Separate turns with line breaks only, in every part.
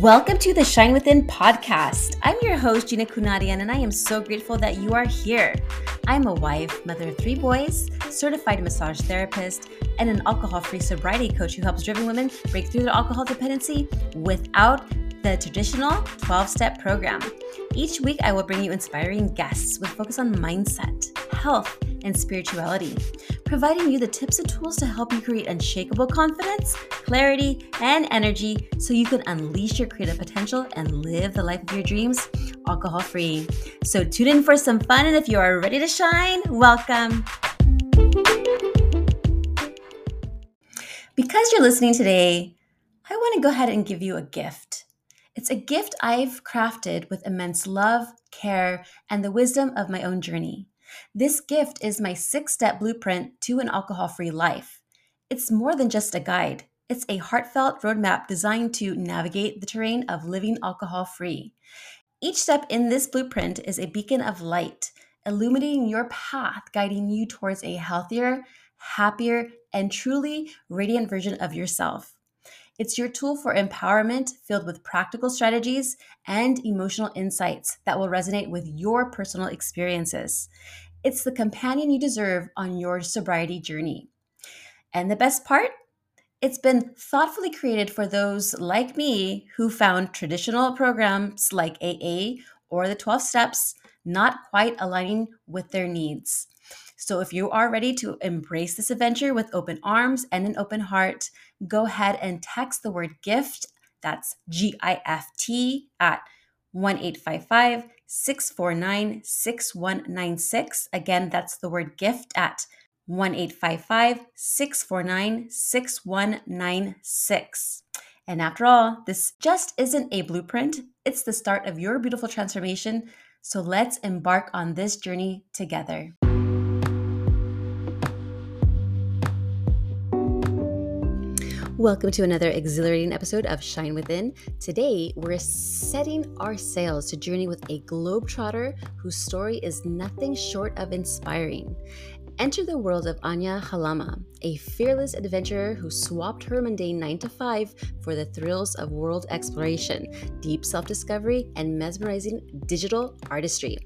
Welcome to the Shine Within podcast. I'm your host, Gina Kunadian, and I am so grateful that you are here. I'm a wife, mother of three boys, certified massage therapist, and an alcohol free sobriety coach who helps driven women break through their alcohol dependency without the traditional 12 step program. Each week, I will bring you inspiring guests with focus on mindset, health, and spirituality, providing you the tips and tools to help you create unshakable confidence, clarity, and energy so you can unleash your creative potential and live the life of your dreams alcohol free. So tune in for some fun, and if you are ready to shine, welcome. Because you're listening today, I want to go ahead and give you a gift. It's a gift I've crafted with immense love, care, and the wisdom of my own journey. This gift is my six step blueprint to an alcohol free life. It's more than just a guide, it's a heartfelt roadmap designed to navigate the terrain of living alcohol free. Each step in this blueprint is a beacon of light, illuminating your path, guiding you towards a healthier, happier, and truly radiant version of yourself. It's your tool for empowerment filled with practical strategies and emotional insights that will resonate with your personal experiences. It's the companion you deserve on your sobriety journey. And the best part? It's been thoughtfully created for those like me who found traditional programs like AA or the 12 steps not quite aligning with their needs. So, if you are ready to embrace this adventure with open arms and an open heart, go ahead and text the word gift. That's G I F T at 1 649 6196. Again, that's the word gift at 1 649 6196. And after all, this just isn't a blueprint, it's the start of your beautiful transformation. So let's embark on this journey together. Welcome to another exhilarating episode of Shine Within. Today, we're setting our sails to journey with a globetrotter whose story is nothing short of inspiring. Enter the world of Ania Halama, a fearless adventurer who swapped her mundane 9 to 5 for the thrills of world exploration, deep self discovery, and mesmerizing digital artistry.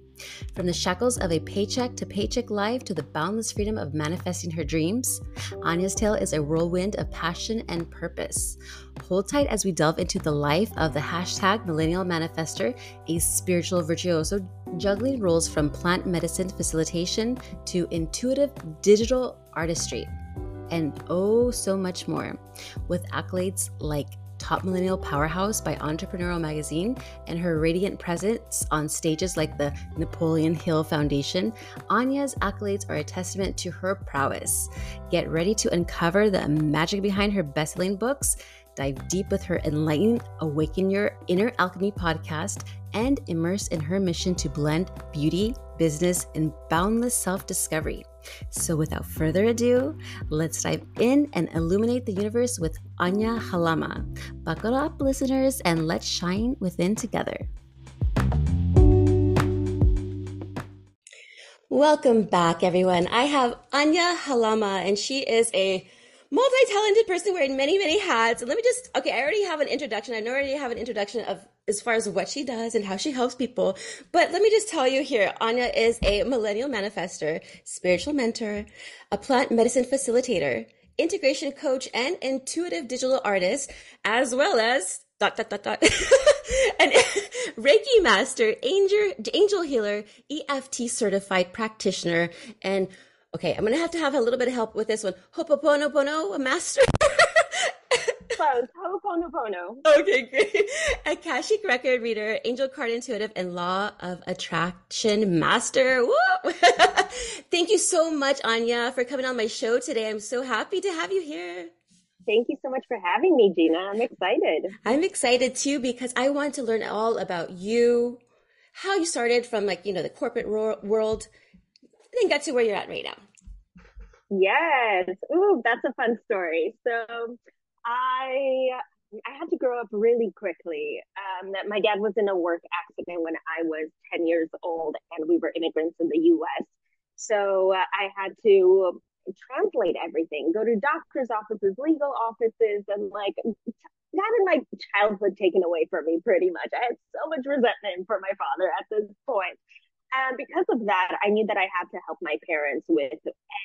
From the shackles of a paycheck to paycheck life to the boundless freedom of manifesting her dreams, Ania's tale is a whirlwind of passion and purpose. Hold tight as we delve into the life of the hashtag millennial manifestor, a spiritual virtuoso juggling roles from plant medicine facilitation to intuitive digital artistry and oh so much more. With accolades like Top Millennial Powerhouse by Entrepreneurial Magazine and her radiant presence on stages like the Napoleon Hill Foundation, Ania's accolades are a testament to her prowess. Get ready to uncover the magic behind her best selling books, dive deep with her enlightening Awaken Your Inner Alchemy podcast, and immerse in her mission to blend beauty, business, and boundless self discovery. So, without further ado, let's dive in and illuminate the universe with Ania Halama. Buckle up, listeners, and let's shine within together. Welcome back, everyone. I have Ania Halama, and she is a multi-talented person wearing many, many hats. And let me just, okay, I already have an introduction. I already have an introduction of as far as what she does and how she helps people. But let me just tell you here, Ania is a millennial manifestor, spiritual mentor, a plant medicine facilitator, integration coach, and intuitive digital artist, as well as dot dot dot dot an Reiki master, angel angel healer, EFT certified practitioner, and okay, I'm gonna have to have a little bit of help with this one. Ho'oponopono, a master.
Close. Ho'oponopono.
Okay, great. Akashic record reader, angel card intuitive, and law of attraction master. Thank you so much, Ania, for coming on my show today. I'm so happy to have you here.
Thank you so much for having me, Gina. I'm excited.
I'm excited too because I want to learn all about you, how you started from like, you know, the corporate world, then got to where you're at right now.
Yes. Ooh, that's a fun story. So I I had to grow up really quickly. Um, that my dad was in a work accident when I was 10 years old, and we were immigrants in the U.S. So uh, I had to translate everything, go to doctor's offices, legal offices, and like gotten my childhood taken away from me pretty much. I had so much resentment for my father at this point. And because of that, I knew that I had to help my parents with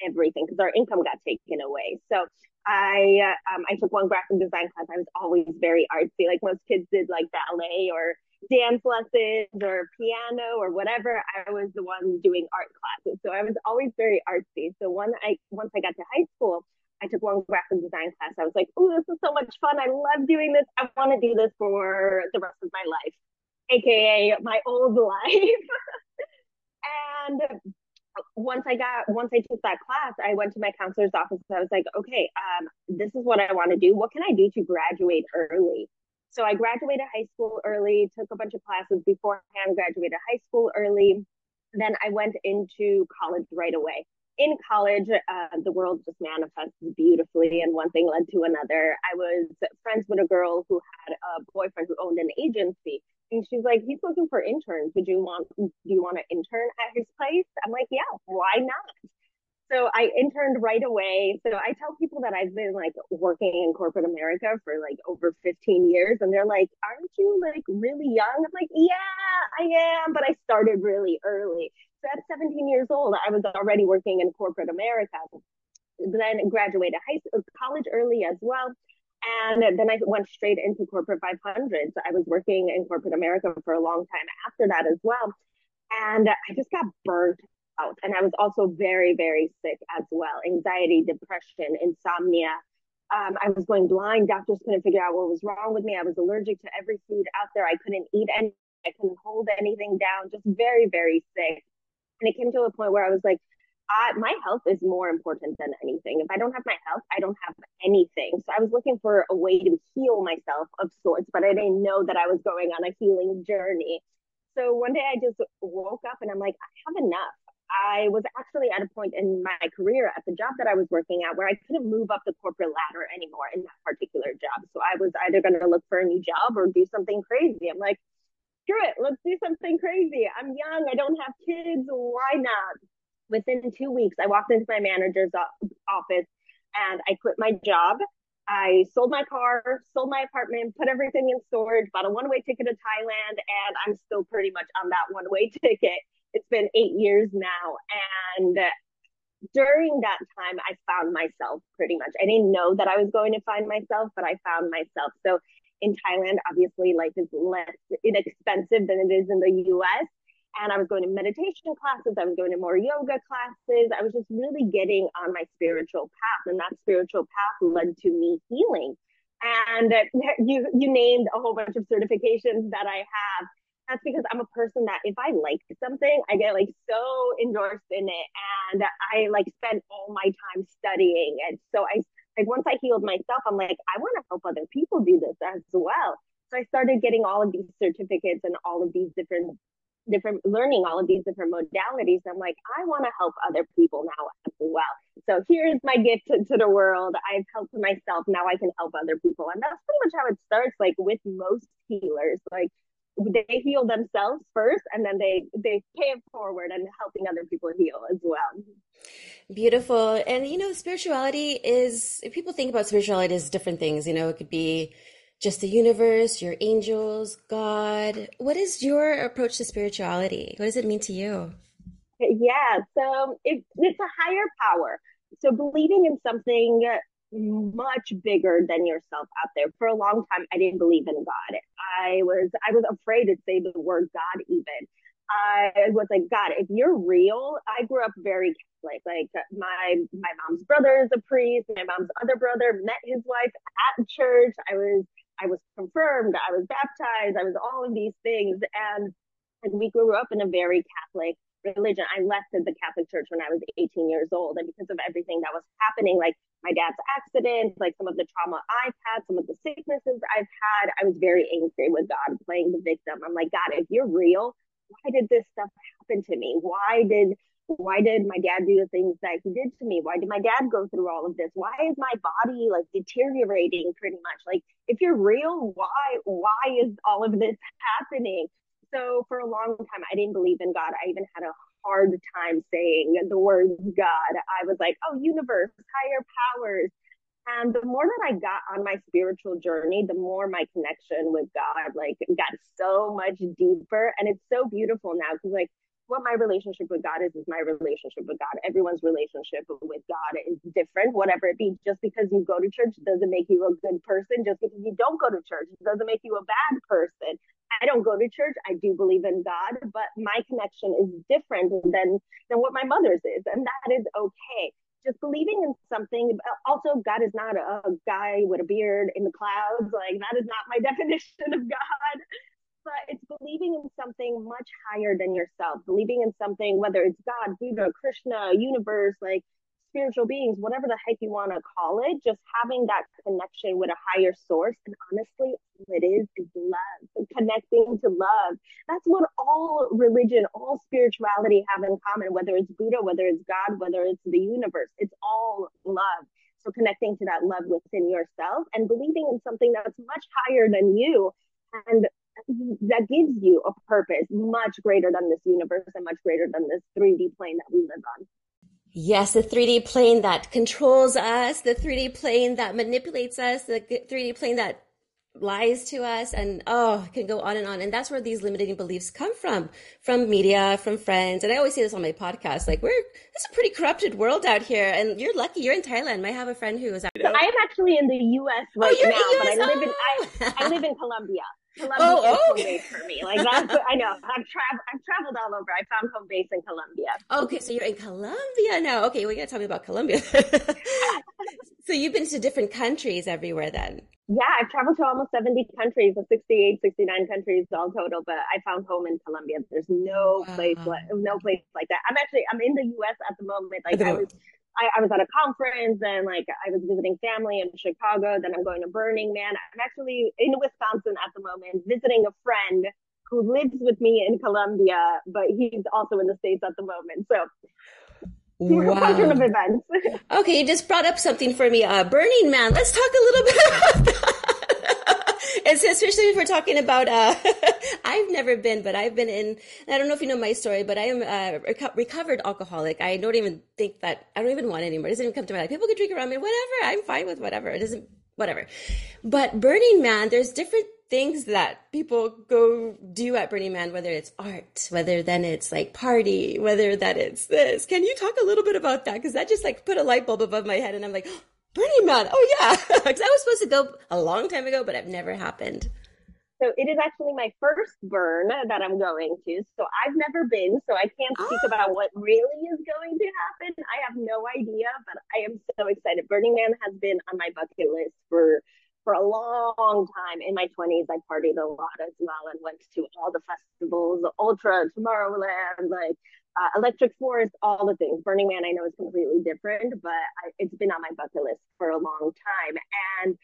everything because our income got taken away. So I uh, um, I took one graphic design class. I was always very artsy, like most kids did, like ballet or dance lessons or piano or whatever. I was the one doing art classes, so I was always very artsy. So when I once I got to high school, I took one graphic design class. I was like, "Oh, this is so much fun! I love doing this. I want to do this for the rest of my life, aka my old life." And once I got once I took that class, I went to my counselor's office. I was like, okay, um, this is what I want to do. What can I do to graduate early? So I graduated high school early, took a bunch of classes beforehand, graduated high school early. Then I went into college right away. In college, uh, the world just manifests beautifully, and one thing led to another. I was friends with a girl who had a boyfriend who owned an agency and she's like, he's looking for interns. Would you want, do you want to intern at his place? I'm like, yeah, why not? So I interned right away. So I tell people that I've been like working in corporate America for like over 15 years. And they're like, aren't you like really young? I'm like, yeah, I am. But I started really early. So at 17 years old, I was already working in corporate America. Then graduated high school, college early as well. And then I went straight into corporate 500s. I was working in corporate America for a long time after that as well. And I just got burnt out. And I was also very, very sick as well anxiety, depression, insomnia. Um, I was going blind. Doctors couldn't figure out what was wrong with me. I was allergic to every food out there. I couldn't eat any, I couldn't hold anything down, just very, very sick. And it came to a point where I was like, I, my health is more important than anything. If I don't have my health, I don't have anything. So I was looking for a way to heal myself of sorts, but I didn't know that I was going on a healing journey. So one day I just woke up and I'm like, I have enough. I was actually at a point in my career at the job that I was working at where I couldn't move up the corporate ladder anymore in that particular job. So I was either going to look for a new job or do something crazy. I'm like, screw it, let's do something crazy. I'm young, I don't have kids, why not? Within two weeks, I walked into my manager's office and I quit my job. I sold my car, sold my apartment, put everything in storage, bought a one way ticket to Thailand, and I'm still pretty much on that one way ticket. It's been eight years now. And during that time, I found myself pretty much. I didn't know that I was going to find myself, but I found myself. So in Thailand, obviously, life is less inexpensive than it is in the US and I was going to meditation classes. I was going to more yoga classes. I was just really getting on my spiritual path, and that spiritual path led to me healing. And you you named a whole bunch of certifications that I have. That's because I'm a person that if I like something, I get like so endorsed in it, and I like spend all my time studying. And so I like once I healed myself, I'm like I want to help other people do this as well. So I started getting all of these certificates and all of these different different learning all of these different modalities i'm like i want to help other people now as well. So here's my gift to, to, the world. I've helped myself. Now i can help other people. And that's pretty much how it starts like with most healers. Like they heal themselves first and then they they pay it forward and helping other people heal as well.
Beautiful. And you know spirituality is people think about spirituality as different things you know it could be just the universe, your angels, God. What is your approach to spirituality? What does it mean to you?
Yeah, so it, it's a higher power. So believing in something much bigger than yourself out there. For a long time, I didn't believe in God. I was I was afraid to say the word God even. I was like, God, if you're real, I grew up very Catholic. Like my my mom's brother is a priest. My mom's other brother met his wife at church. I was I was confirmed, I was baptized, I was all of these things. And, and we grew up in a very Catholic religion. I left the Catholic Church when I was 18 years old. And because of everything that was happening, like my dad's accident, like some of the trauma I've had, some of the sicknesses I've had, I was very angry with God playing the victim. I'm like, God, if you're real, why did this stuff happen to me? Why did why did my dad do the things that he did to me? Why did my dad go through all of this? Why is my body like deteriorating pretty much? Like if you're real, why why is all of this happening? So for a long time I didn't believe in God. I even had a hard time saying the word God. I was like, oh universe, higher powers. And the more that I got on my spiritual journey, the more my connection with God like got so much deeper. And it's so beautiful now because like what my relationship with God is is my relationship with God. Everyone's relationship with God is different, whatever it be. Just because you go to church doesn't make you a good person. Just because you don't go to church doesn't make you a bad person. I don't go to church. I do believe in God, but my connection is different than than what my mother's is, and that is okay. Just believing in something. Also, God is not a, a guy with a beard in the clouds. Like that is not my definition of God but it's believing in something much higher than yourself, believing in something, whether it's God, Buddha, Krishna, universe, like spiritual beings, whatever the heck you want to call it, just having that connection with a higher source. And honestly, all it is is love, connecting to love. That's what all religion, all spirituality have in common, whether it's Buddha, whether it's God, whether it's the universe, it's all love. So connecting to that love within yourself and believing in something that's much higher than you and that gives you a purpose much greater than this universe and much greater than this 3D plane that we live on.
Yes, the 3D plane that controls us, the 3D plane that manipulates us, the 3D plane that lies to us and oh can go on and on. And that's where these limiting beliefs come from from media from friends. And i always say this on my podcast like we're it's a pretty corrupted world out here and you're lucky you're in thailand. I have a friend who is
out so i am actually in the us oh, right oh, now but i live in I, I oh. live in colombia Colombia oh, oh. base for me. Like that's I know. I've traveled. I've traveled all over. I found home base in Colombia.
Okay, so you're in Colombia now. Okay, well, you gotta tell me about Colombia. so you've been to different countries everywhere then.
Yeah, I've traveled to almost 70 countries, 68, 69 countries all total, but I found home in Colombia. There's no wow. place, like, no place like that. I'm actually, I'm in the U.S. at the moment. Like I was I, I was at a conference and like I was visiting family in Chicago. Then I'm going to Burning Man. I'm actually in Wisconsin at the moment visiting a friend who lives with me in Colombia, but he's also in the States at the moment. So Wow. of events.
okay, you just brought up something for me. Uh, Burning Man. Let's talk a little bit about that especially if we're talking about, uh, I've never been, but I've been in, I don't know if you know my story, but I am a reco- recovered alcoholic. I don't even think that, I don't even want anymore. It doesn't even come to my life. People can drink around me, whatever. I'm fine with whatever. It doesn't, whatever. But Burning Man, there's different things that people go do at Burning Man, whether it's art, whether then it's like party, whether that it's this. Can you talk a little bit about that? Cause that just like put a light bulb above my head and I'm like, Burning Man. Oh yeah, because I was supposed to go a long time ago, but it never happened.
So it is actually my first burn that I'm going to. So I've never been, so I can't speak oh. about what really is going to happen. I have no idea, but I am so excited. Burning Man has been on my bucket list for for a long time. In my 20s, I partied a lot as well and went to all the festivals, Ultra, Tomorrowland, like uh, Electric Forest, all the things. Burning Man, I know is completely different, but I, it's been on my bucket list for a long time. And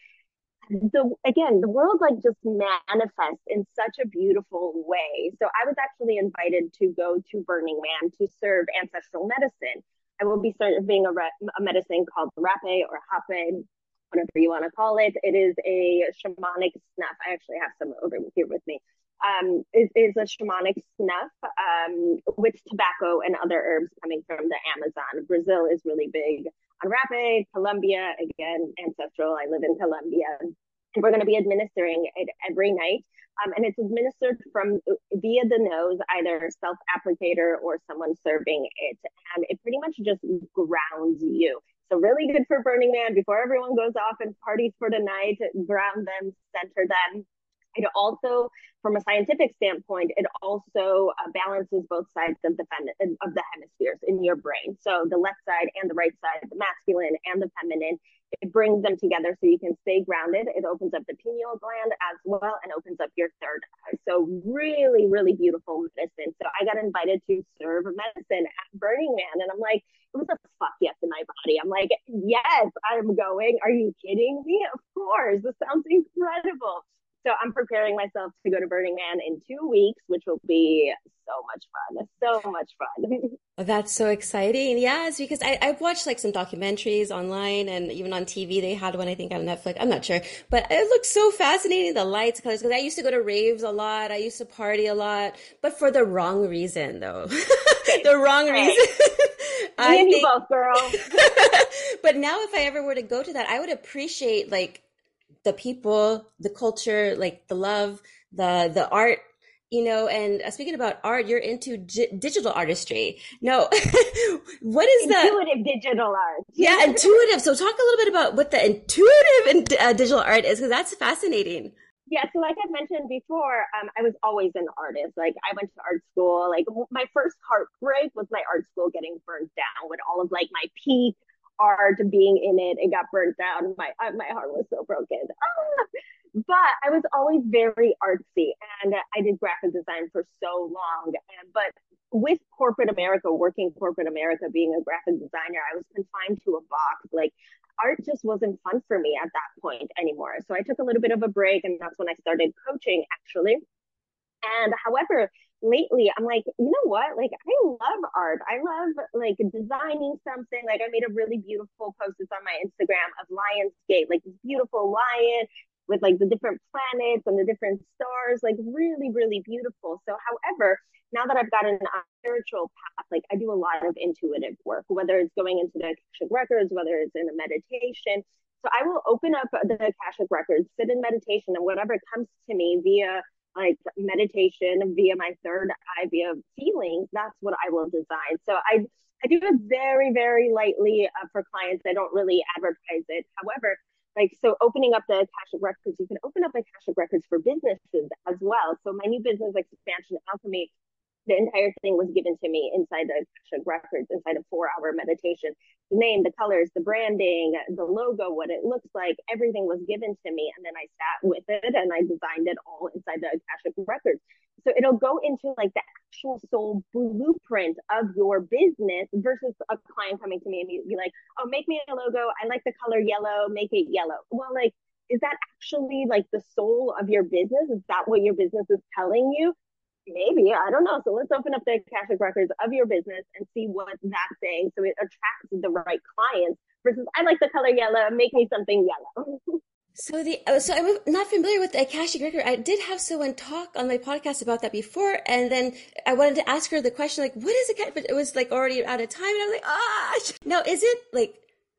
the again, the world like just manifests in such a beautiful way. So I was actually invited to go to Burning Man to serve ancestral medicine. I will be serving a, re- a medicine called rapé or hape, whatever you want to call it. It is a shamanic snuff. I actually have some over here with me um, is, is a shamanic snuff um, with tobacco and other herbs coming from the Amazon. Brazil is really big on rapé. Colombia, again, ancestral. I live in Colombia. And we're going to be administering it every night. Um, and it's administered from via the nose, either self applicator or someone serving it. And it pretty much just grounds you. So really good for Burning Man before everyone goes off and parties for the night, ground them, center them. It also, from a scientific standpoint, it also uh, balances both sides of the fem- of the hemispheres in your brain. So the left side and the right side, the masculine and the feminine, it brings them together so you can stay grounded. It opens up the pineal gland as well and opens up your third eye. So really, really beautiful medicine. So I got invited to serve medicine at Burning Man, and I'm like, it was a fuck yes in my body. I'm like, yes, I'm going. Are you kidding me? Of course. This sounds incredible. So I'm preparing myself to go to Burning Man in two weeks, which will be so much fun. So much fun.
Oh, that's so exciting. Yes, because I, I've watched like some documentaries online and even on TV. They had one, I think, on Netflix. I'm not sure, but it looked so fascinating. The lights, colors, because I used to go to raves a lot. I used to party a lot, but for the wrong reason, though. the wrong reason.
Me and you both, girl.
but now, if I ever were to go to that, I would appreciate like the people, the culture, like the love, the the art you know and uh, speaking about art you're into g- digital artistry. No what is
the intuitive digital art.
Yeah intuitive. So talk a little bit about what the intuitive and uh, digital art is because that's fascinating.
Yeah so like i mentioned before um, i was always an artist. Like i went to art school. Like my first heartbreak was my art school getting burned down with all of like my peak art being in it it got burnt down my uh, my heart was so broken ah! but I was always very artsy and I did graphic design for so long. But with corporate America, working corporate America, being a graphic designer, I was confined to a box. Like art just wasn't fun for me at that point anymore. So I took a little bit of a break and that's when I started coaching actually. And however, lately I'm like, you know what? Like I love art. I love like designing something. Like I made a really beautiful post it's on my Instagram of Lionsgate, like this beautiful lion with like the different planets and the different stars, like really, really beautiful. So, however, now that I've gotten a spiritual path, like I do a lot of intuitive work, whether it's going into the Akashic records, whether it's in a meditation. So I will open up the Akashic records, sit in meditation, and whatever comes to me via like meditation, via my third eye, via feelings, that's what I will design. So I I do it very, very lightly uh, for clients. I don't really advertise it. However, like so opening up the Akashic records, you can open up Akashic records for businesses as well. So my new business expansion alchemy, the entire thing was given to me inside the Akashic records, inside a four hour meditation. The name, the colors, the branding, the logo, what it looks like, everything was given to me. And then I sat with it and I designed it all inside the Akashic records. So it'll go into like the actual soul blueprint of your business versus a client coming to me and be like, oh, make me a logo. I like the color yellow, make it yellow. Well, like, is that actually like the soul of your business? Is that what your business is telling you? Maybe, I don't know. So let's open up the Akashic records of your business and see what that's saying so it attracts the right clients versus I like the color yellow, make me something yellow.
So the uh, so I'm not familiar with the Akashic record. I did have someone talk on my podcast about that before, and then I wanted to ask her the question like, "What is it?" But it was like already out of time, and I was like, "Ah!" Now, is it like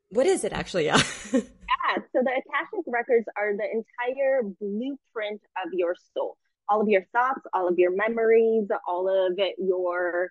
what is it actually? Yeah.
yeah. So the Akashic records are the entire blueprint of your soul. All of your thoughts, all of your memories, all of your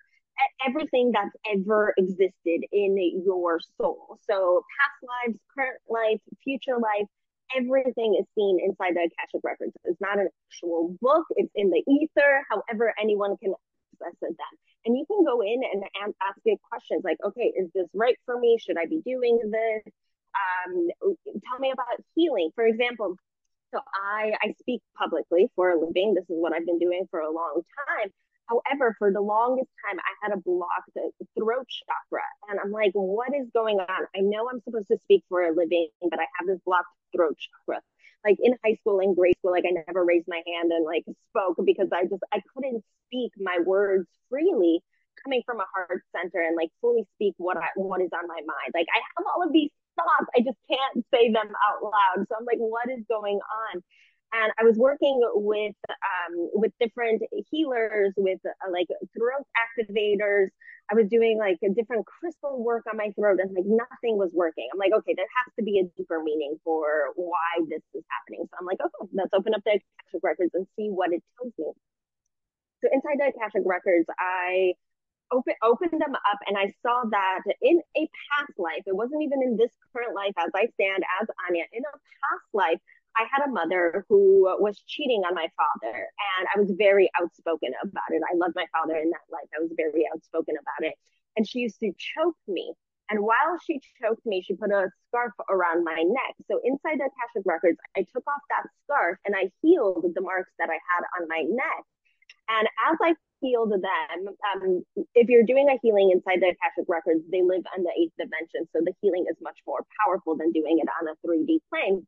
everything that's ever existed in your soul. So past lives, current life, future life everything is seen inside the Akashic Records. It's not an actual book, it's in the ether, however, anyone can access it then. And you can go in and ask it questions like, okay, is this right for me? Should I be doing this? Um, tell me about healing. For example, so I, I speak publicly for a living. This is what I've been doing for a long time. However, for the longest time, I had a blocked throat chakra. And I'm like, what is going on? I know I'm supposed to speak for a living, but I have this blocked throat chakra. Like in high school and grade school, like I never raised my hand and like spoke because I just I couldn't speak my words freely coming from a heart center and like fully speak what I what is on my mind. Like I have all of these thoughts, I just can't say them out loud. So I'm like, what is going on? and I was working with um, with different healers, with uh, like throat activators. I was doing like a different crystal work on my throat, and like nothing was working. I'm like, okay, there has to be a deeper meaning for why this is happening. So I'm like, okay, let's open up the Akashic records and see what it tells me. So inside the Akashic records, I open opened them up and I saw that in a past life, it wasn't even in this current life as I stand as Ania, in a past life, I had a mother who was cheating on my father, and I was very outspoken about it. I loved my father in that life. I was very outspoken about it. And she used to choke me. And while she choked me, she put a scarf around my neck. So inside the Akashic Records, I took off that scarf and I healed the marks that I had on my neck. And as I healed them, um, if you're doing a healing inside the Akashic Records, they live on the eighth dimension. So the healing is much more powerful than doing it on a 3D plane.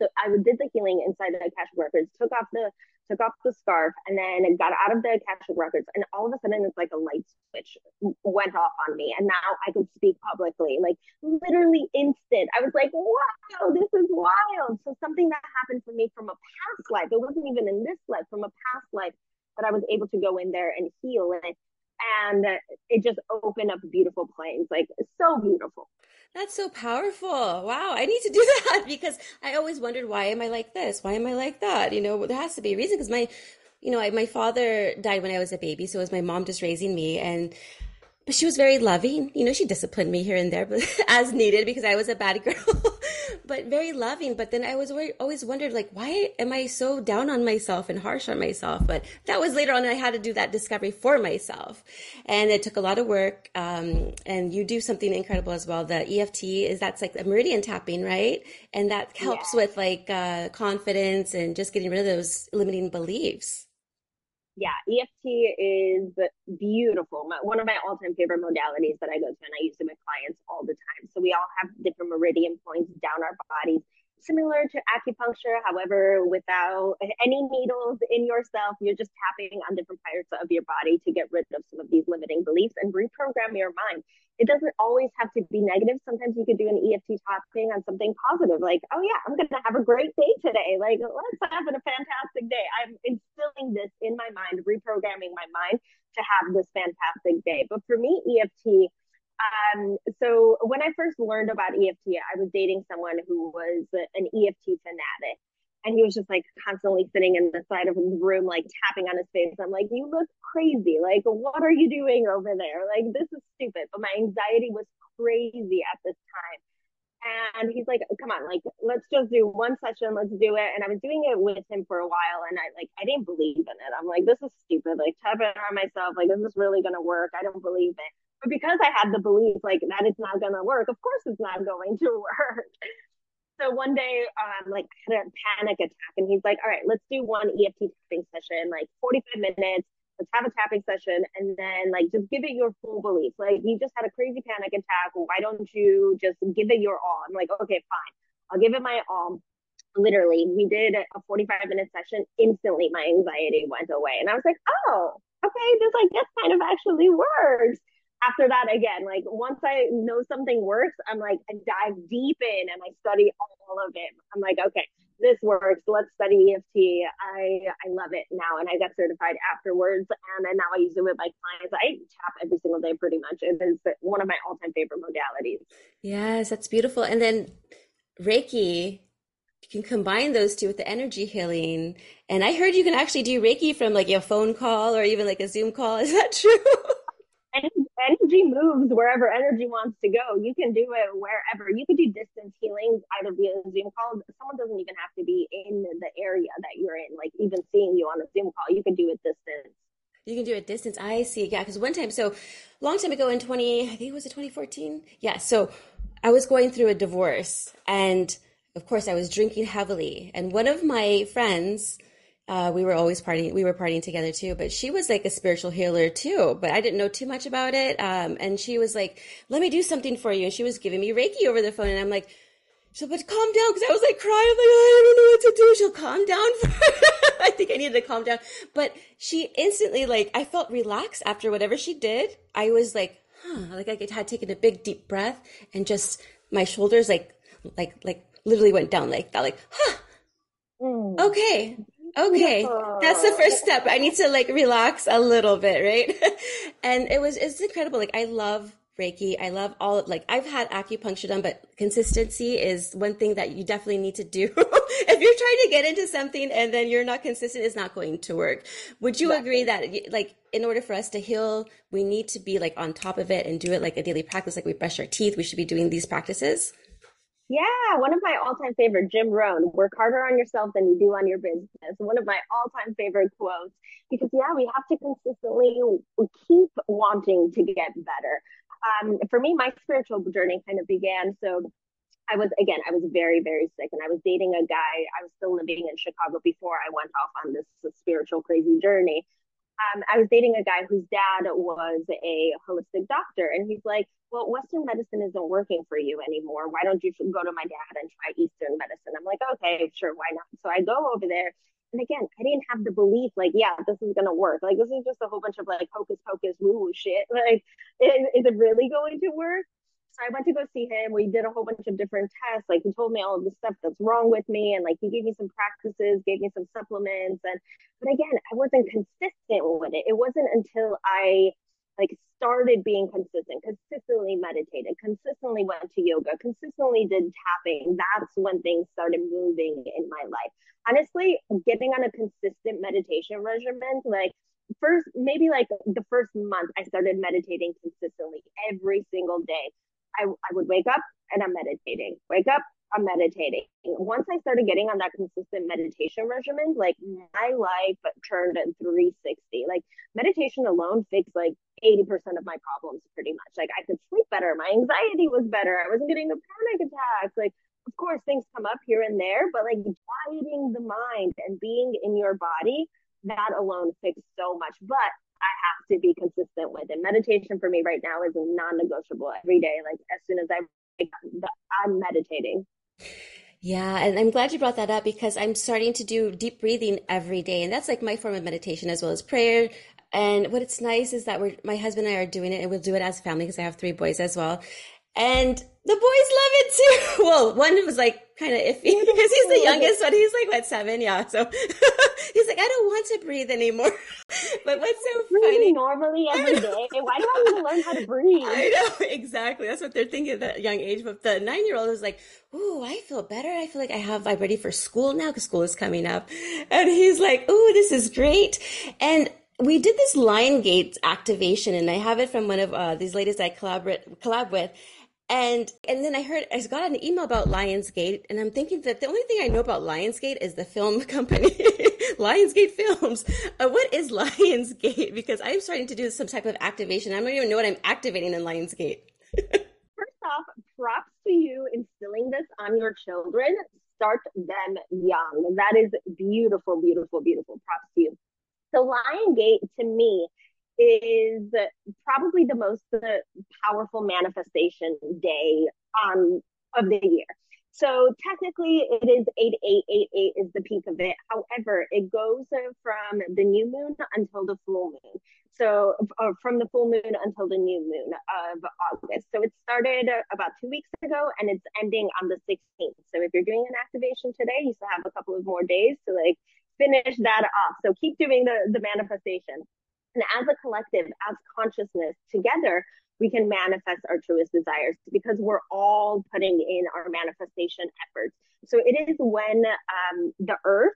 So I did the healing inside the Akashic Records, took off the took off the scarf, and then got out of the Akashic Records, and all of a sudden it's like a light switch went off on me, and now I could speak publicly, like literally instant. I was like, wow, this is wild. So something that happened for me from a past life, it wasn't even in this life, from a past life, that I was able to go in there and heal it. and it just opened up beautiful planes, like so beautiful.
That's so powerful. Wow. I need to do that because I always wondered, why am I like this? Why am I like that? You know, there has to be a reason because my, you know, I, my father died when I was a baby. So it was my mom just raising me. And but she was very loving. You know, she disciplined me here and there, but as needed because I was a bad girl, but very loving. But then I was always wondered, like, why am I so down on myself and harsh on myself? But that was later on. I had to do that discovery for myself, and it took a lot of work. Um, and you do something incredible as well. The EFT is that's like a meridian tapping, right? And that helps yeah. with like uh, confidence and just getting rid of those limiting beliefs
yeah, EFT is beautiful. My, one of my all time favorite modalities that I go to, and I use it with clients all the time. So we all have different meridian points down our bodies similar to acupuncture, however, without any needles in yourself, you're just tapping on different parts of your body to get rid of some of these limiting beliefs and reprogram your mind. It doesn't always have to be negative. Sometimes you could do an EFT tapping on something positive, like, oh yeah, I'm going to have a great day today. Like, let's have a fantastic day. I'm instilling this in my mind, reprogramming my mind to have this fantastic day. But for me, EFT, um, so when I first learned about EFT, I was dating someone who was an EFT fanatic. And he was just like constantly sitting in the side of the room, like tapping on his face. I'm like, you look crazy. Like, what are you doing over there? Like, this is stupid. But my anxiety was crazy at this time. And he's like, come on, like, let's just do one session. Let's do it. And I was doing it with him for a while. And I like, I didn't believe in it. I'm like, this is stupid. Like, tapping on myself. Like, this is really to work? I don't believe it. But because I had the belief like that it's not gonna work, of course it's not going to work. So one day, um, like I had a panic attack, and he's like, "All right, let's do one EFT tapping session, like 45 minutes. Let's have a tapping session, and then like just give it your full belief. Like you just had a crazy panic attack. Why don't you just give it your all?" I'm like, "Okay, fine. I'll give it my all." Literally, we did a 45 minute session. Instantly, my anxiety went away, and I was like, "Oh, okay, this like this kind of actually works." after that again like once i know something works i'm like i dive deep in and i study all of it i'm like okay this works let's study eft i i love it now and i got certified afterwards and, and now i use it with my clients. I tap every single day pretty much. It is one of my all-time favorite modalities.
Yes that's beautiful. And then reiki you can combine those two with the energy healing. And i heard you can actually do reiki from like a phone call or even like a zoom call. Is that true
energy moves wherever energy wants to go. You can do it wherever. You could do distance healing either via Zoom call. Someone doesn't even have to be in the area that you're in, like even seeing you on a Zoom call. You can do it distance.
You can do it distance. I see. Yeah, because one time, so long time ago in 20, I think it was it 2014. Yeah. So I was going through a divorce and of course I was drinking heavily. And one of my friends, uh, we were always partying. We were partying together too. But she was like a spiritual healer too. But I didn't know too much about it. Um, and she was like, "Let me do something for you." And she was giving me Reiki over the phone, and I'm like, "So, but calm down," because I was like crying. I'm like, "I don't know what to do." She'll calm down. I think I needed to calm down. But she instantly, like, I felt relaxed after whatever she did. I was like, "Huh," like I had taken a big deep breath, and just my shoulders, like, like, like, literally went down like that, like, huh. Mm. Okay, okay that's the oh. first step. I need to like relax a little bit right? And it was it's incredible. Like i love reiki. I love all like i've had acupuncture done but consistency is one thing that you definitely need to do. If you're trying to get into something and then you're not consistent it's not going to work. Would you agree that like in order for us to heal we need to be like on top of it and do it like a daily practice? Like we brush our teeth. We should be doing these practices
yeah, one of my all-time favorite, Jim Rohn, work harder on yourself than you do on your business. One of my all-time favorite quotes because yeah, we have to consistently keep wanting to get better. Um, for me, my spiritual journey kind of began. So I was again, I was very, very sick, and I was dating a guy. I was still living in Chicago before I went off on this spiritual crazy journey um, I was dating a guy whose dad was a holistic doctor, and he's like, "Well, Western medicine isn't working for you anymore. Why don't you go to my dad and try Eastern medicine?" I'm like, "Okay, sure, why not?" So I go over there, and again, I didn't have the belief, like, "Yeah, this is gonna work." Like, this is just a whole bunch of like hocus pocus woo woo shit. Like, is, is it really going to work? So I went to go see him. We did a whole bunch of different tests. Like he told me all of the stuff that's wrong with me, and like he gave me some practices, gave me some supplements, and but again, I wasn't consistent with it. It wasn't until I like started being consistent, consistently meditated, consistently went to yoga, consistently did tapping, that's when things started moving in my life. Honestly, getting on a consistent meditation regimen, like first, maybe like the first month, I started meditating consistently every single day. I, I would wake up and I'm meditating, wake up, I'm meditating. Once I started getting on that consistent meditation regimen, like my life turned in 360. Like meditation alone fixed like 80% of my problems pretty much. Like I could sleep better, my anxiety was better, I wasn't getting the panic attacks. Like of course things come up here and there, but like quieting the mind and being in your body, that alone fixed so much. But I have to be consistent with And Meditation for me right now is non-negotiable every day. Like as soon as I I'm meditating.
Yeah, and I'm glad you brought that up because I'm starting to do deep breathing every day, and that's like my form of meditation as well as prayer. And what it's nice is that we're my husband and I are doing it, and we'll do it as a family because I have three boys as well. And the boys love it too. Well, one was like kind of iffy because he's the youngest one. He's like what seven, yeah. So he's like, I don't want to breathe anymore. but what's so funny?
Normally every day. Why do I need to learn how to breathe?
I know exactly. That's what they're thinking at that young age. But the nine-year-old is like, "Ooh, I feel better. I feel like I have. I'm ready for school now because school is coming up." And he's like, "Ooh, this is great." And we did this Lion Gate activation, and I have it from one of uh, these ladies I collaborate collab with and and then I heard I got an email about Lionsgate, and I'm thinking that the only thing I know about Lionsgate is the film company, Lionsgate Films. Uh, what is Lionsgate? Because I'm starting to do some type of activation. I don't even know what I'm activating in Lionsgate.
First off, props to you instilling this on your children. Start them young. That is beautiful, beautiful, beautiful. Props to you. So Lionsgate to me is probably the most powerful manifestation day um, of the year. So technically, it is 8888 is the peak of it. However, it goes from the new moon until the full moon. So from the full moon until the new moon of August. So it started about two weeks ago and it's ending on the 16th. So if you're doing an activation today, you still have a couple of more days to like finish that off. So keep doing the, the manifestation. And as a collective, as consciousness together, we can manifest our truest desires because we're all putting in our manifestation efforts. So it is when um, the earth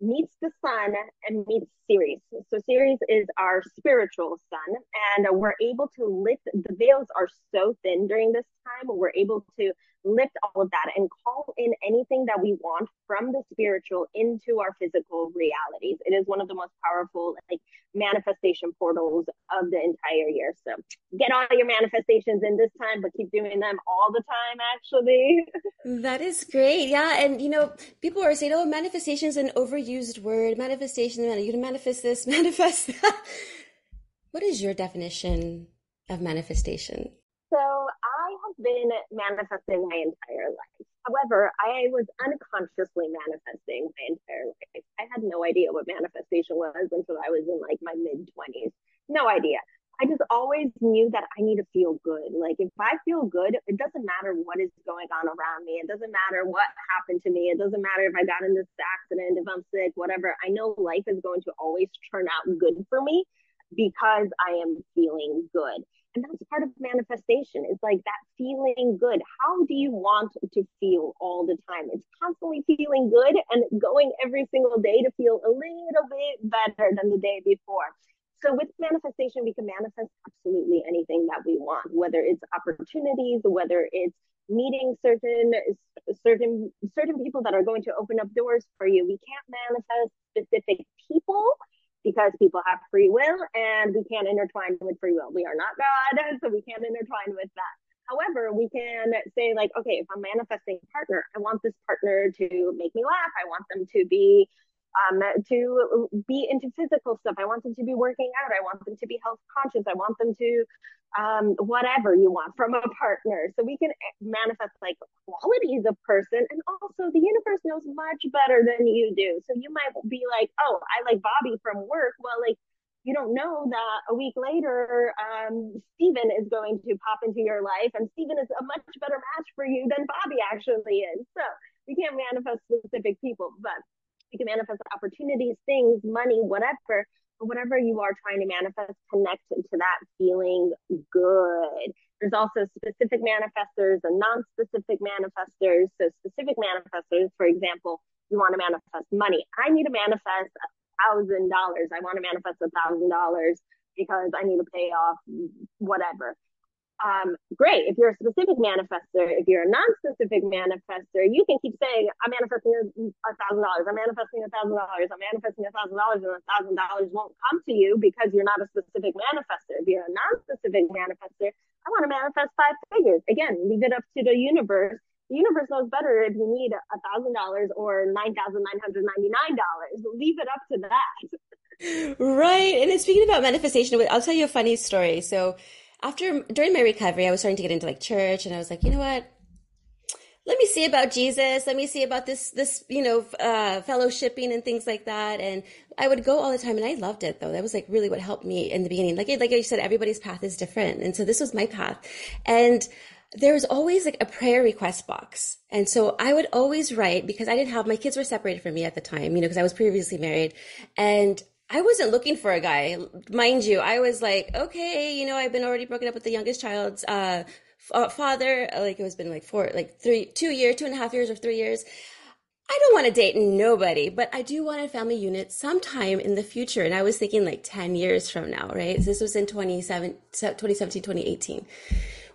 meets the sun and meets Sirius. So Sirius is our spiritual sun, and we're able to lift the veils are so thin during this time. We're able to lift all of that and call in anything that we want from the spiritual into our physical realities. It is one of the most powerful like manifestation portals of the entire year. So get all your manifestations in this time, but keep doing them all the time actually.
that is great. Yeah. And you know, people are saying, oh, manifestations is an overused word. Manifestation, you can manifest this, manifest that. what is your definition of manifestation?
So I have been manifesting my entire life. However, I was unconsciously manifesting my entire life. I had no idea what manifestation was until I was in like my mid 20s. No idea. I just always knew that I need to feel good. Like if I feel good, it doesn't matter what is going on around me. It doesn't matter what happened to me. It doesn't matter if I got in this accident, if I'm sick, whatever. I know life is going to always turn out good for me because I am feeling good. And that's part of manifestation. It's like that feeling good. How do you want to feel all the time? It's constantly feeling good and going every single day to feel a little bit better than the day before. So with manifestation, we can manifest absolutely anything that we want, whether it's opportunities, whether it's meeting certain certain certain people that are going to open up doors for you. We can't manifest specific people because people have free will and we can't intertwine with free will. We are not God, so we can't intertwine with that. However, we can say, like, okay, if I'm manifesting a partner, I want this partner to make me laugh. I want them to be um, to be into physical stuff. I want them to be working out. I want them to be health conscious. I want them to um, whatever you want from a partner. So we can manifest like qualities of person. And also the universe knows much better than you do. So you might be like, oh, I like Bobby from work. Well, like you don't know that a week later, um, Stephen is going to pop into your life and Stephen is a much better match for you than Bobby actually is. So we can't manifest specific people, but we can manifest opportunities, things, money, whatever whatever you are trying to manifest, connect to that feeling good. There's also specific manifestors and non-specific manifestors. So specific manifestors, for example, you want to manifest money. I need to manifest a thousand dollars. I want to manifest a thousand dollars because I need to pay off whatever um, great. If you're a specific manifestor, if you're a non-specific manifestor, you can keep saying, I'm manifesting a thousand dollars, I'm manifesting a thousand dollars, I'm manifesting a thousand dollars, and a thousand dollars won't come to you because you're not a specific manifestor. If you're a non-specific manifestor, I want to manifest five figures. Again, leave it up to the universe. The universe knows better if you need a thousand dollars or nine thousand nine hundred ninety-nine dollars. Leave it up to that.
Right. And speaking about manifestation, I'll tell you a funny story. So after during my recovery, I was starting to get into like church, and I was like, you know what? Let me see about Jesus. Let me see about this this you know uh, fellowshipping and things like that. And I would go all the time, and I loved it though. That was like really what helped me in the beginning. Like like I said, everybody's path is different, and so this was my path, and there was always like a prayer request box. And so I would always write because I didn't have my kids were separated from me at the time, you know, because I was previously married. And I wasn't looking for a guy, mind you. I was like, okay, you know, I've been already broken up with the youngest child's uh, uh, father. Like it was been like four, like three, two years, two and a half years, or three years. I don't want to date nobody, but I do want a family unit sometime in the future. And I was thinking like 10 years from now, right? So this was in 2017, 2018.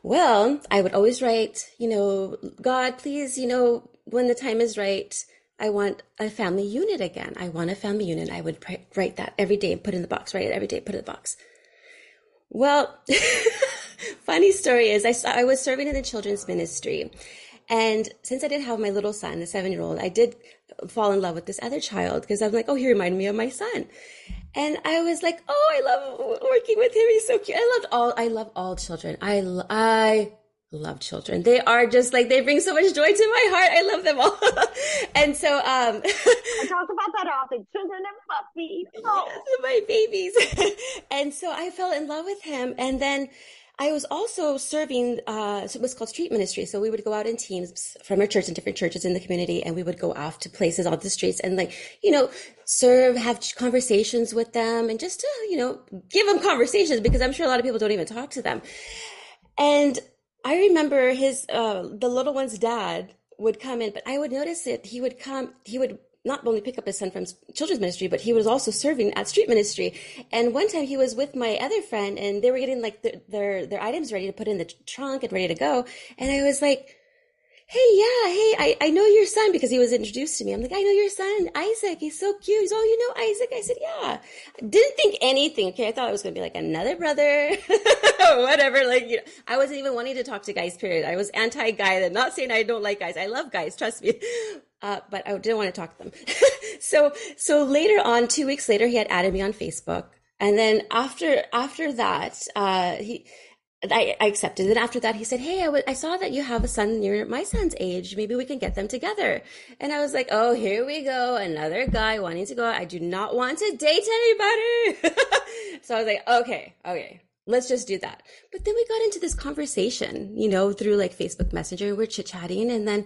Well, I would always write, you know, God, please, you know, when the time is right, I want a family unit again. I want a family unit. I would write that every day and put it in the box, write it every day, put it in the box. Well, funny story is I, saw, I was serving in the children's ministry. And since I did have my little son, the seven year old, I did fall in love with this other child because I'm like, oh, he reminded me of my son. And I was like, oh, I love working with him. He's so cute. I loved all, I love all children. I, I love children. They are just like they bring so much joy to my heart. I love them all. and so um
I talk about that often. Children and puppies. Oh. Yes,
my babies. and so I fell in love with him and then I was also serving uh it was called street ministry. So we would go out in teams from our church and different churches in the community and we would go off to places on the streets and like, you know, serve, have conversations with them and just to, you know, give them conversations because I'm sure a lot of people don't even talk to them. And I remember his uh, the little one's dad would come in, but I would notice that he would come. He would not only pick up his son from children's ministry, but he was also serving at street ministry. And one time he was with my other friend, and they were getting like the, their their items ready to put in the trunk and ready to go. And I was like, hey, yeah, hey, I, I know your son because he was introduced to me. I'm like, I know your son, Isaac. He's so cute. He's, oh, you know Isaac? I said, yeah. Didn't think anything. Okay. I thought it was going to be like another brother whatever. Like, you know, I wasn't even wanting to talk to guys, period. I was anti guy. I'm not saying I don't like guys. I love guys. Trust me. Uh, but I didn't want to talk to them. so, so later on, two weeks later, he had added me on Facebook. And then after, after that, uh, he, I, I accepted it. After that, he said, Hey, I, w- I saw that you have a son near my son's age. Maybe we can get them together. And I was like, Oh, here we go. Another guy wanting to go. I do not want to date anybody. so I was like, Okay, okay, let's just do that. But then we got into this conversation, you know, through like Facebook Messenger. We're chit chatting and then,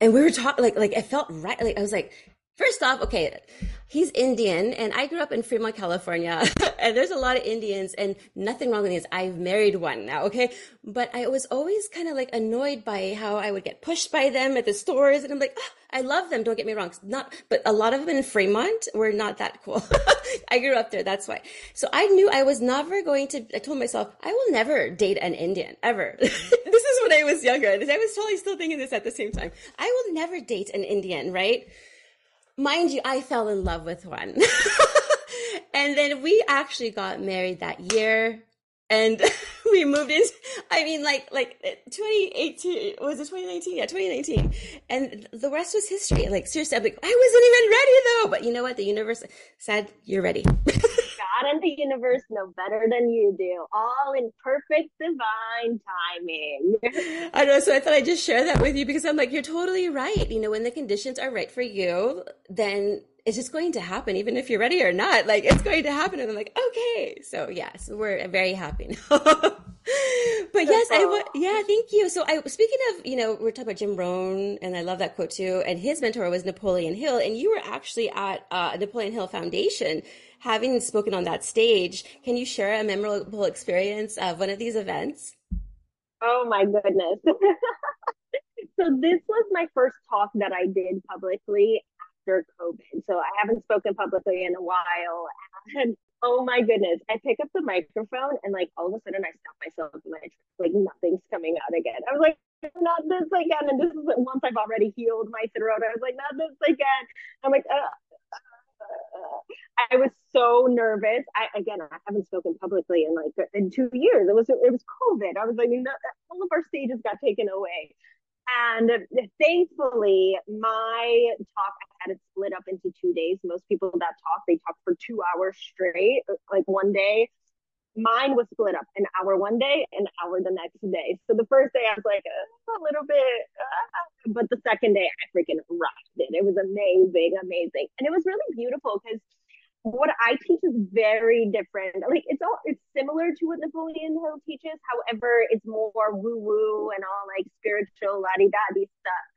and we were talking, like, like it felt right. Like I was like, First off, okay, he's Indian and I grew up in Fremont, California and there's a lot of Indians and nothing wrong with this. I've married one now, okay? But I was always kind of like annoyed by how I would get pushed by them at the stores and I'm like, oh, I love them. Don't get me wrong. Not, but a lot of them in Fremont were not that cool. I grew up there. That's why. So I knew I was never going to, I told myself, I will never date an Indian ever. this is when I was younger. I was totally still thinking this at the same time. I will never date an Indian, right? Mind you, I fell in love with one. and then we actually got married that year and we moved in i mean like like 2018 was it 2019 yeah 2019 and the rest was history. Like seriously i'm like i wasn't even ready though. But you know what? The universe said you're ready
god and the universe know better than you do. All in perfect divine timing.
I know so i thought i'd just share that with you because i'm like you're totally right. You know when the conditions are right for you then it's just going to happen, even if you're ready or not. Like it's going to happen. And I'm like, okay. So yes, we're very happy now. but yes, I would. Yeah, thank you. So I speaking of, you know, we're talking about Jim Rohn, and I love that quote too. And his mentor was Napoleon Hill, and you were actually at uh, Napoleon Hill Foundation. Having spoken on that stage, can you share a memorable experience of one of these events?
Oh my goodness. so this was my first talk that I did publicly after COVID. So I haven't spoken publicly in a while. And oh my goodness, I pick up the microphone and like all of a sudden I stop myself in my like nothing's coming out again. I was like, not this again. And this is once I've already healed my throat. I was like, not this again. I'm like, uh, I was so nervous. I again, I haven't spoken publicly in like in two years. It was it was COVID. I was like, all of our stages got taken away. And thankfully, my talk, I had it split up into two days. Most people that talk, they talk for two hours straight, like one day. Mine was split up an hour one day, an hour the next day. So the first day I was like uh, a little bit, uh, but the second day I freaking rocked it. It was amazing, amazing. And it was really beautiful because what I teach is very different. Like it's all it's similar to what Napoleon Hill teaches. However, it's more woo woo and all like spiritual la di da stuff.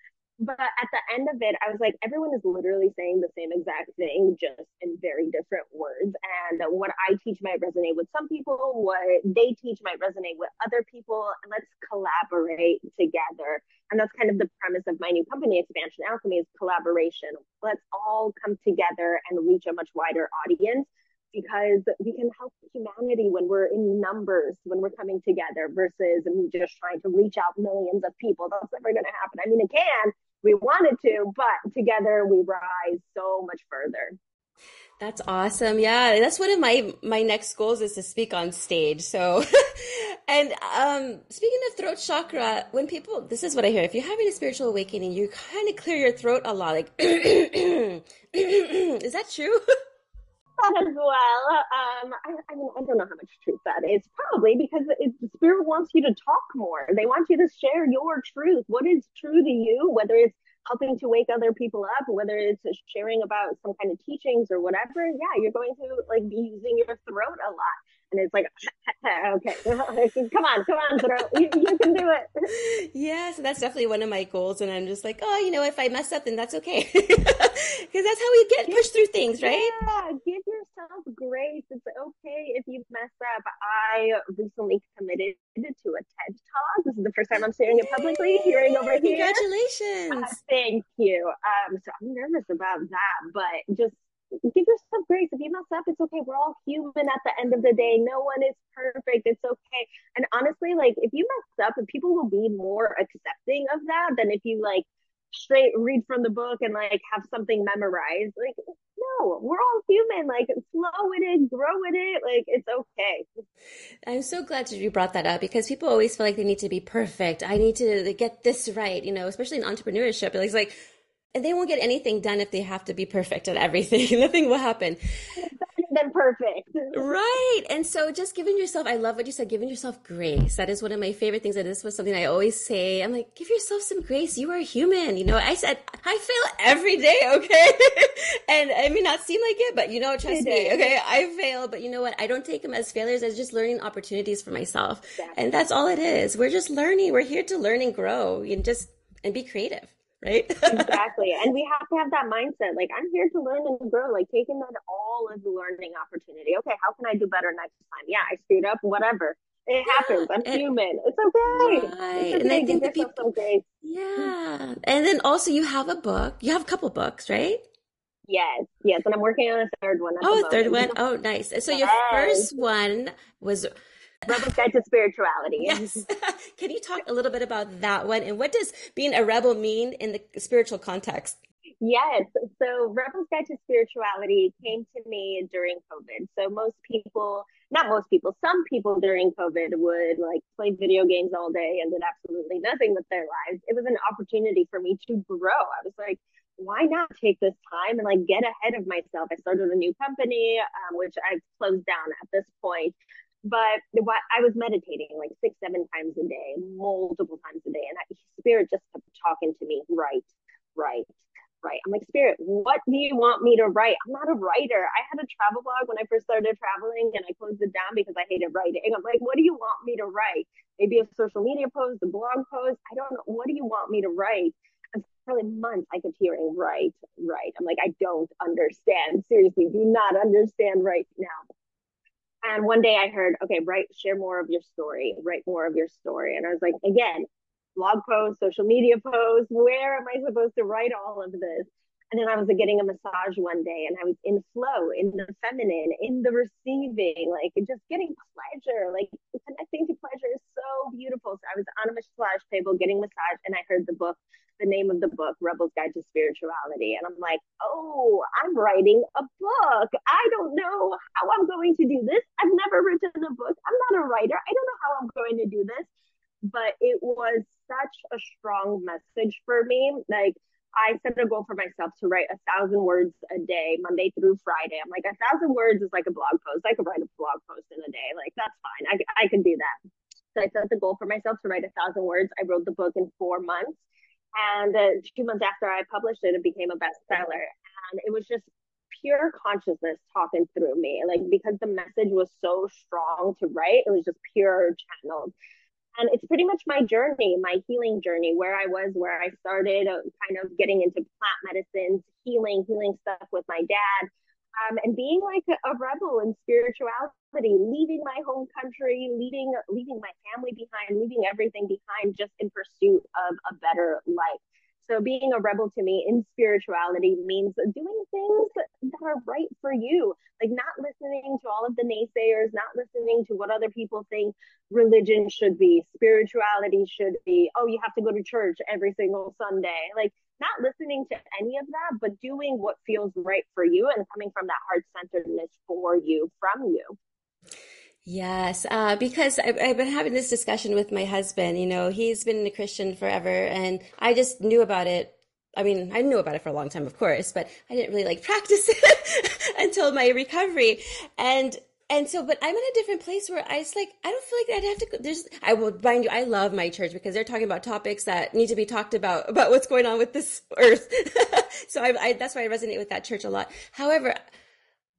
But at the end of it, I was like, everyone is literally saying the same exact thing, just in very different words. And what I teach might resonate with some people, what they teach might resonate with other people. Let's collaborate together. And that's kind of the premise of my new company, Expansion Alchemy, is collaboration. Let's all come together and reach a much wider audience because we can help humanity when we're in numbers, when we're coming together versus just trying to reach out millions of people. That's never going to happen. I mean, it can, we wanted to, but together we rise so much further.
That's awesome. Yeah, that's one of my my next goals is to speak on stage. So, and um, speaking of throat chakra, when people, this is what I hear. If you're having a spiritual awakening, you kind of clear your throat a lot. Like, is that true?
that as well. Um, I, I, mean, I don't know how much truth that is. Probably because it, the spirit wants you to talk more. They want you to share your truth. What is true to you, whether it's helping to wake other people up, whether it's sharing about some kind of teachings or whatever. Yeah, you're going to like be using your throat a lot and it's like okay come on come on you, you, can do it.
Yeah so that's definitely one of my goals and i'm just like oh you know if i mess up then that's okay. Because that's how we get pushed through things right?
Yeah give yourself grace. It's okay if you mess up. I recently committed to a ted talk. This is the first time i'm sharing it publicly hearing over
here. Congratulations. Uh,
thank you. Um so i'm nervous about that but just give yourself grace. If you mess up, it's okay. We're all human at the end of the day. No one is perfect. It's okay. And honestly, like if you mess up, people will be more accepting of that than if you like straight read from the book and like have something memorized. Like, no, we're all human. Like, flow with it, grow with it. Like, it's okay.
I'm so glad that you brought that up because people always feel like they need to be perfect. I need to get this right, you know, especially in entrepreneurship. It's like, they won't get anything done if they have to be perfect at everything. Nothing will happen.
Than perfect.
right. And so just giving yourself, I love what you said, giving yourself grace. That is one of my favorite things. And this was something I always say. I'm like, give yourself some grace. You are human. You know, I said, I fail every day. Okay. and it may not seem like it, but you know, trust me. Okay. I fail, but you know what? I don't take them as failures as just learning opportunities for myself. Exactly. And that's all it is. We're just learning. We're here to learn and grow and just, and be creative right?
exactly. And we have to have that mindset. Like, I'm here to learn and grow, like taking that all as a learning opportunity. Okay, how can I do better next time? Yeah, I screwed up, whatever. It happens. I'm and, human. It's okay. Right. It's okay. And I think the people,
yeah. And then also you have a book. You have a couple books, right?
Yes, yes, and I'm working on a third one.
oh, a third one. Oh, nice. So yes. your first one was
Rebel's Guide to Spirituality.
Yes. Can you talk a little bit about that one and what does being a rebel mean in the spiritual context?
Yes. So Rebel's Guide to Spirituality came to me during COVID. So most people, not most people, some people during COVID would like play video games all day and did absolutely nothing with their lives. It was an opportunity for me to grow. I was like, why not take this time and like get ahead of myself? I started a new company, um, which I've closed down at this point but I was meditating like six, seven times a day, multiple times a day, and I, spirit just kept talking to me, right, right, write. I'm like, Spirit, what do you want me to write? I'm not a writer. I had a travel blog when I first started traveling and I closed it down because I hated writing. I'm like, what do you want me to write? Maybe a social media post, a blog post. I don't know. What do you want me to write? And for like months, I kept hearing, write, write. I'm like, I don't understand. Seriously, do not understand right now. And one day I heard, okay, write, share more of your story, write more of your story. And I was like, again, blog posts, social media posts. Where am I supposed to write all of this? And then I was getting a massage one day and I was in flow, in the feminine, in the receiving, like just getting pleasure, like connecting to pleasure is so beautiful. So I was on a massage table getting massage and I heard the book, the name of the book, Rebel's Guide to Spirituality. And I'm like, oh, I'm writing a book. I don't know how I'm going to do this. I've never written a book. I'm not a writer. I don't know how I'm going to do this. But it was such a strong message for me. Like, I set a goal for myself to write a thousand words a day, Monday through Friday. I'm like, a thousand words is like a blog post. I could write a blog post in a day. Like, that's fine. I, I can do that. So I set the goal for myself to write a thousand words. I wrote the book in four months. And uh, two months after I published it, it became a bestseller. And it was just pure consciousness talking through me. Like, because the message was so strong to write, it was just pure channeled and it's pretty much my journey my healing journey where i was where i started uh, kind of getting into plant medicines healing healing stuff with my dad um, and being like a, a, rebel in spirituality leaving my home country leaving leaving my family behind leaving everything behind just in pursuit of a better life so being a rebel to me in spirituality means doing things that are right for you, like not listening to all of the naysayers, not listening to what other people think religion should be, spirituality should be. Oh, you have to go to church every single Sunday. Like not listening to any of that, but doing what feels right for you and coming from that heart centeredness for you, from you.
Yes, uh, because I've, I've, been having this discussion with my husband. You know, he's been a Christian forever, and I just knew about it. I mean, I knew about it for a long time, of course, but I didn't really like practice it until my recovery. And and so, but I'm in a different place where I was like, I don't feel like I'd have to. Go, there's, I will mind you, I love my church because they're talking about topics that need to be talked about about what's going on with this earth. so I, I, that's why I resonate with that church a lot. However,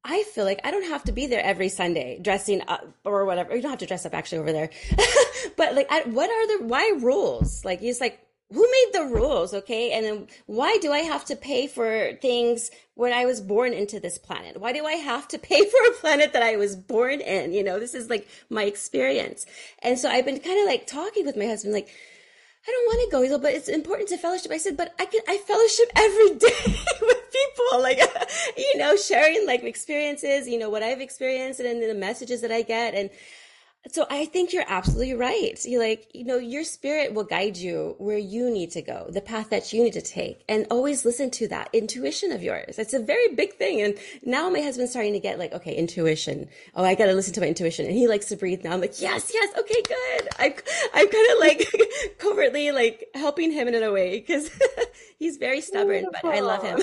I feel like I don't have to be there every Sunday dressing up or whatever. You don't have to dress up actually over there. but like, I, what are the, why rules? Like, it's like, who made the rules? Okay. And then why do I have to pay for things when I was born into this planet? Why do I have to pay for a planet that I was born in? You know, this is like my experience. And so I've been kind of like talking with my husband, like, I don't want to go, but it's important to fellowship. I said, but I can, I fellowship every day with people, like, you know, sharing like experiences, you know, what I've experienced and then the messages that I get. And so I think you're absolutely right. You like, you know, your spirit will guide you where you need to go, the path that you need to take, and always listen to that intuition of yours. It's a very big thing. And now my husband's starting to get like, okay, intuition. Oh, I got to listen to my intuition. And he likes to breathe now. I'm like, yes, yes. Okay, good. I'm, I'm kind of like covertly like helping him in a way because he's very stubborn, Beautiful. but I love him.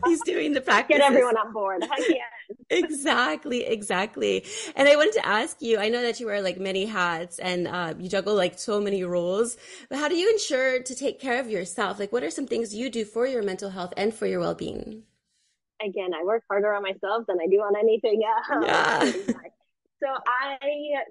he's doing the practice.
Get everyone on board. yes.
Exactly, exactly. And I wanted to ask you, I know that you wear like many hats and uh, you juggle like so many roles, but how do you ensure to take care of yourself? Like, what are some things you do for your mental health and for your well being?
Again, I work harder on myself than I do on anything else. Yeah. So I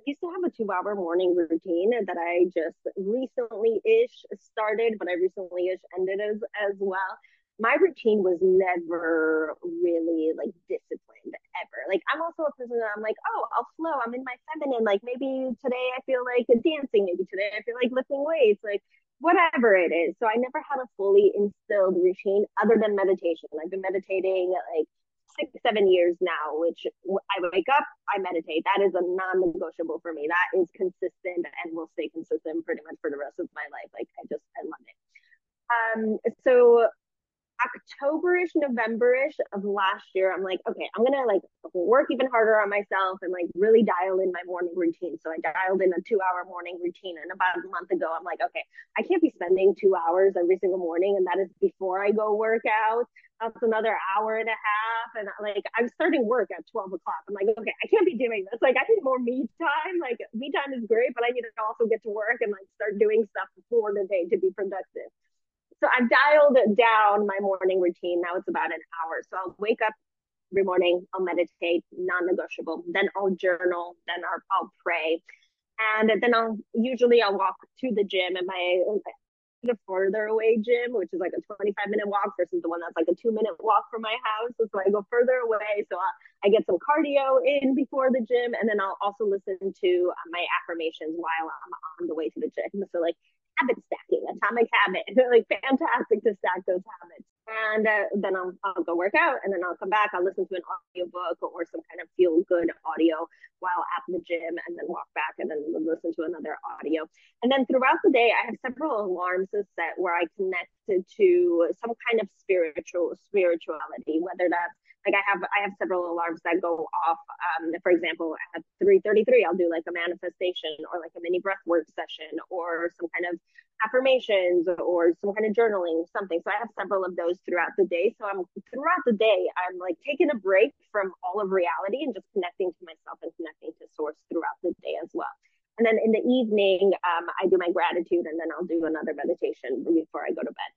used to have a two hour morning routine that I just recently ish started, but I recently ish ended as, as well my routine was never really like disciplined ever. Like I'm also a person that I'm like, oh, I'll flow. I'm in my feminine. Like maybe today I feel like dancing. Maybe today I feel like lifting weights. Like whatever it is. So I never had a fully instilled routine other than meditation. I've been meditating like six, seven years now, which I wake up, I meditate. That is a non-negotiable for me. That is consistent and will stay consistent pretty much for the rest of my life. Like I just, I love it. Um, so Octoberish, Novemberish of last year, I'm like, okay, I'm gonna like work even harder on myself and like really dial in my morning routine. So I dialed in a two hour morning routine. And about a month ago, I'm like, okay, I can't be spending two hours every single morning. And that is before I go work out. That's another hour and a half. And like, I'm starting work at 12 o'clock. I'm like, okay, I can't be doing this. Like, I need more me time. Like, me time is great, but I need to also get to work and like start doing stuff before the day to be productive. So I've dialed down my morning routine. Now it's about an hour. So I'll wake up every morning, I'll meditate, non negotiable. Then I'll journal, then I'll, I'll pray. And then I'll usually I'll walk to the gym and my a further away gym, which is like a 25 minute walk versus the one that's like a two minute walk from my house. So, so I go further away. So I, I, get some cardio in before the gym. And then I'll also listen to uh, my affirmations while I'm on the way to the gym. So like habit stacking, atomic habit, like fantastic to stack those habits. And uh, then I'll, I'll go work out and then I'll come back. I'll listen to an audiobook or some kind of feel good audio while at the gym and then walk back and then listen to another audio. And then throughout the day, I have several alarms set where I connected to some kind of spiritual spirituality, whether that's like I have I have several alarms that go off. Um, for example, at 3:33, I'll do like a manifestation or like a mini breath work session or some kind of affirmations or some kind of journaling, something. So I have several of those throughout the day. So I'm throughout the day, I'm like taking a break from all of reality and just connecting to myself and connecting to source throughout the day as well. And then in the evening, um, I do my gratitude and then I'll do another meditation before I go to bed.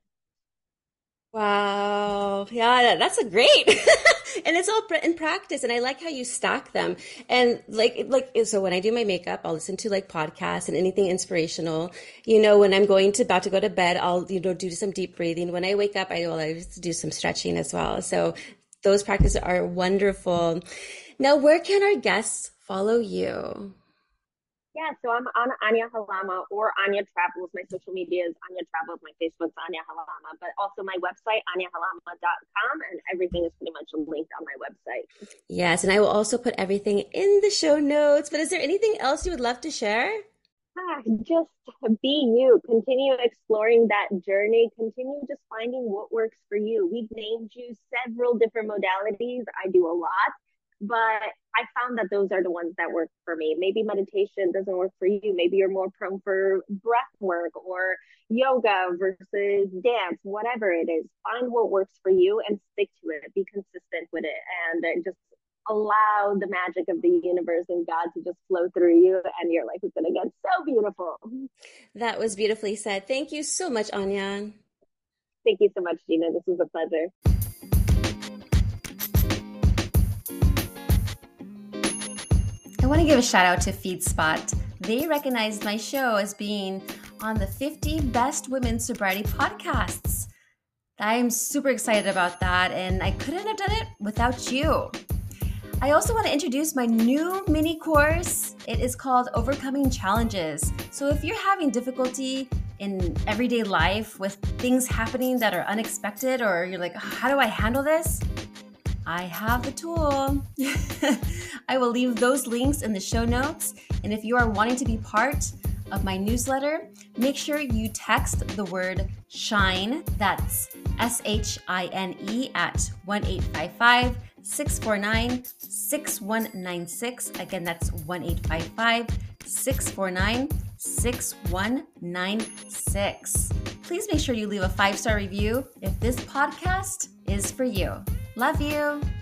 Wow. Yeah, that's a great. and it's all in practice and I like how you stack them. And like like so when I do my makeup, I'll listen to like podcasts and anything inspirational. You know, when I'm going to about to go to bed, I'll you know do some deep breathing. When I wake up, I will I do some stretching as well. So those practices are wonderful. Now, where can our guests follow you?
Yeah, so I'm on Ania Halama or Ania Travels. My social media is Ania Travels. My Facebook's Ania Halama, but also my website, aniahalama.com, and everything is pretty much linked on my website.
Yes, and I will also put everything in the show notes. But is there anything else you would love to share?
Ah, just be you. Continue exploring that journey. Continue just finding what works for you. We've named you several different modalities. I do a lot but I found that those are the ones that work for me. Maybe meditation doesn't work for you. Maybe you're more prone for breath work or yoga versus dance, whatever it is. Find what works for you and stick to it. Be consistent with it and just allow the magic of the universe and God to just flow through you and your life is going to get so beautiful.
That was beautifully said. Thank you so much, Ania.
Thank you so much, Gina. This was a pleasure.
I want to give a shout out to FeedSpot. They recognized my show as being on the 50 Best Women Sobriety Podcasts. I'm super excited about that, and I couldn't have done it without you. I also want to introduce my new mini course. It is called Overcoming Challenges. So, if you're having difficulty in everyday life with things happening that are unexpected, or you're like, how do I handle this? I have the tool. I will leave those links in the show notes. And if you are wanting to be part of my newsletter, make sure you text the word shine, that's S H I N E, at 1 855 649 6196. Again, that's 1 855 649 6196. Please make sure you leave a five star review if this podcast is for you. Love you.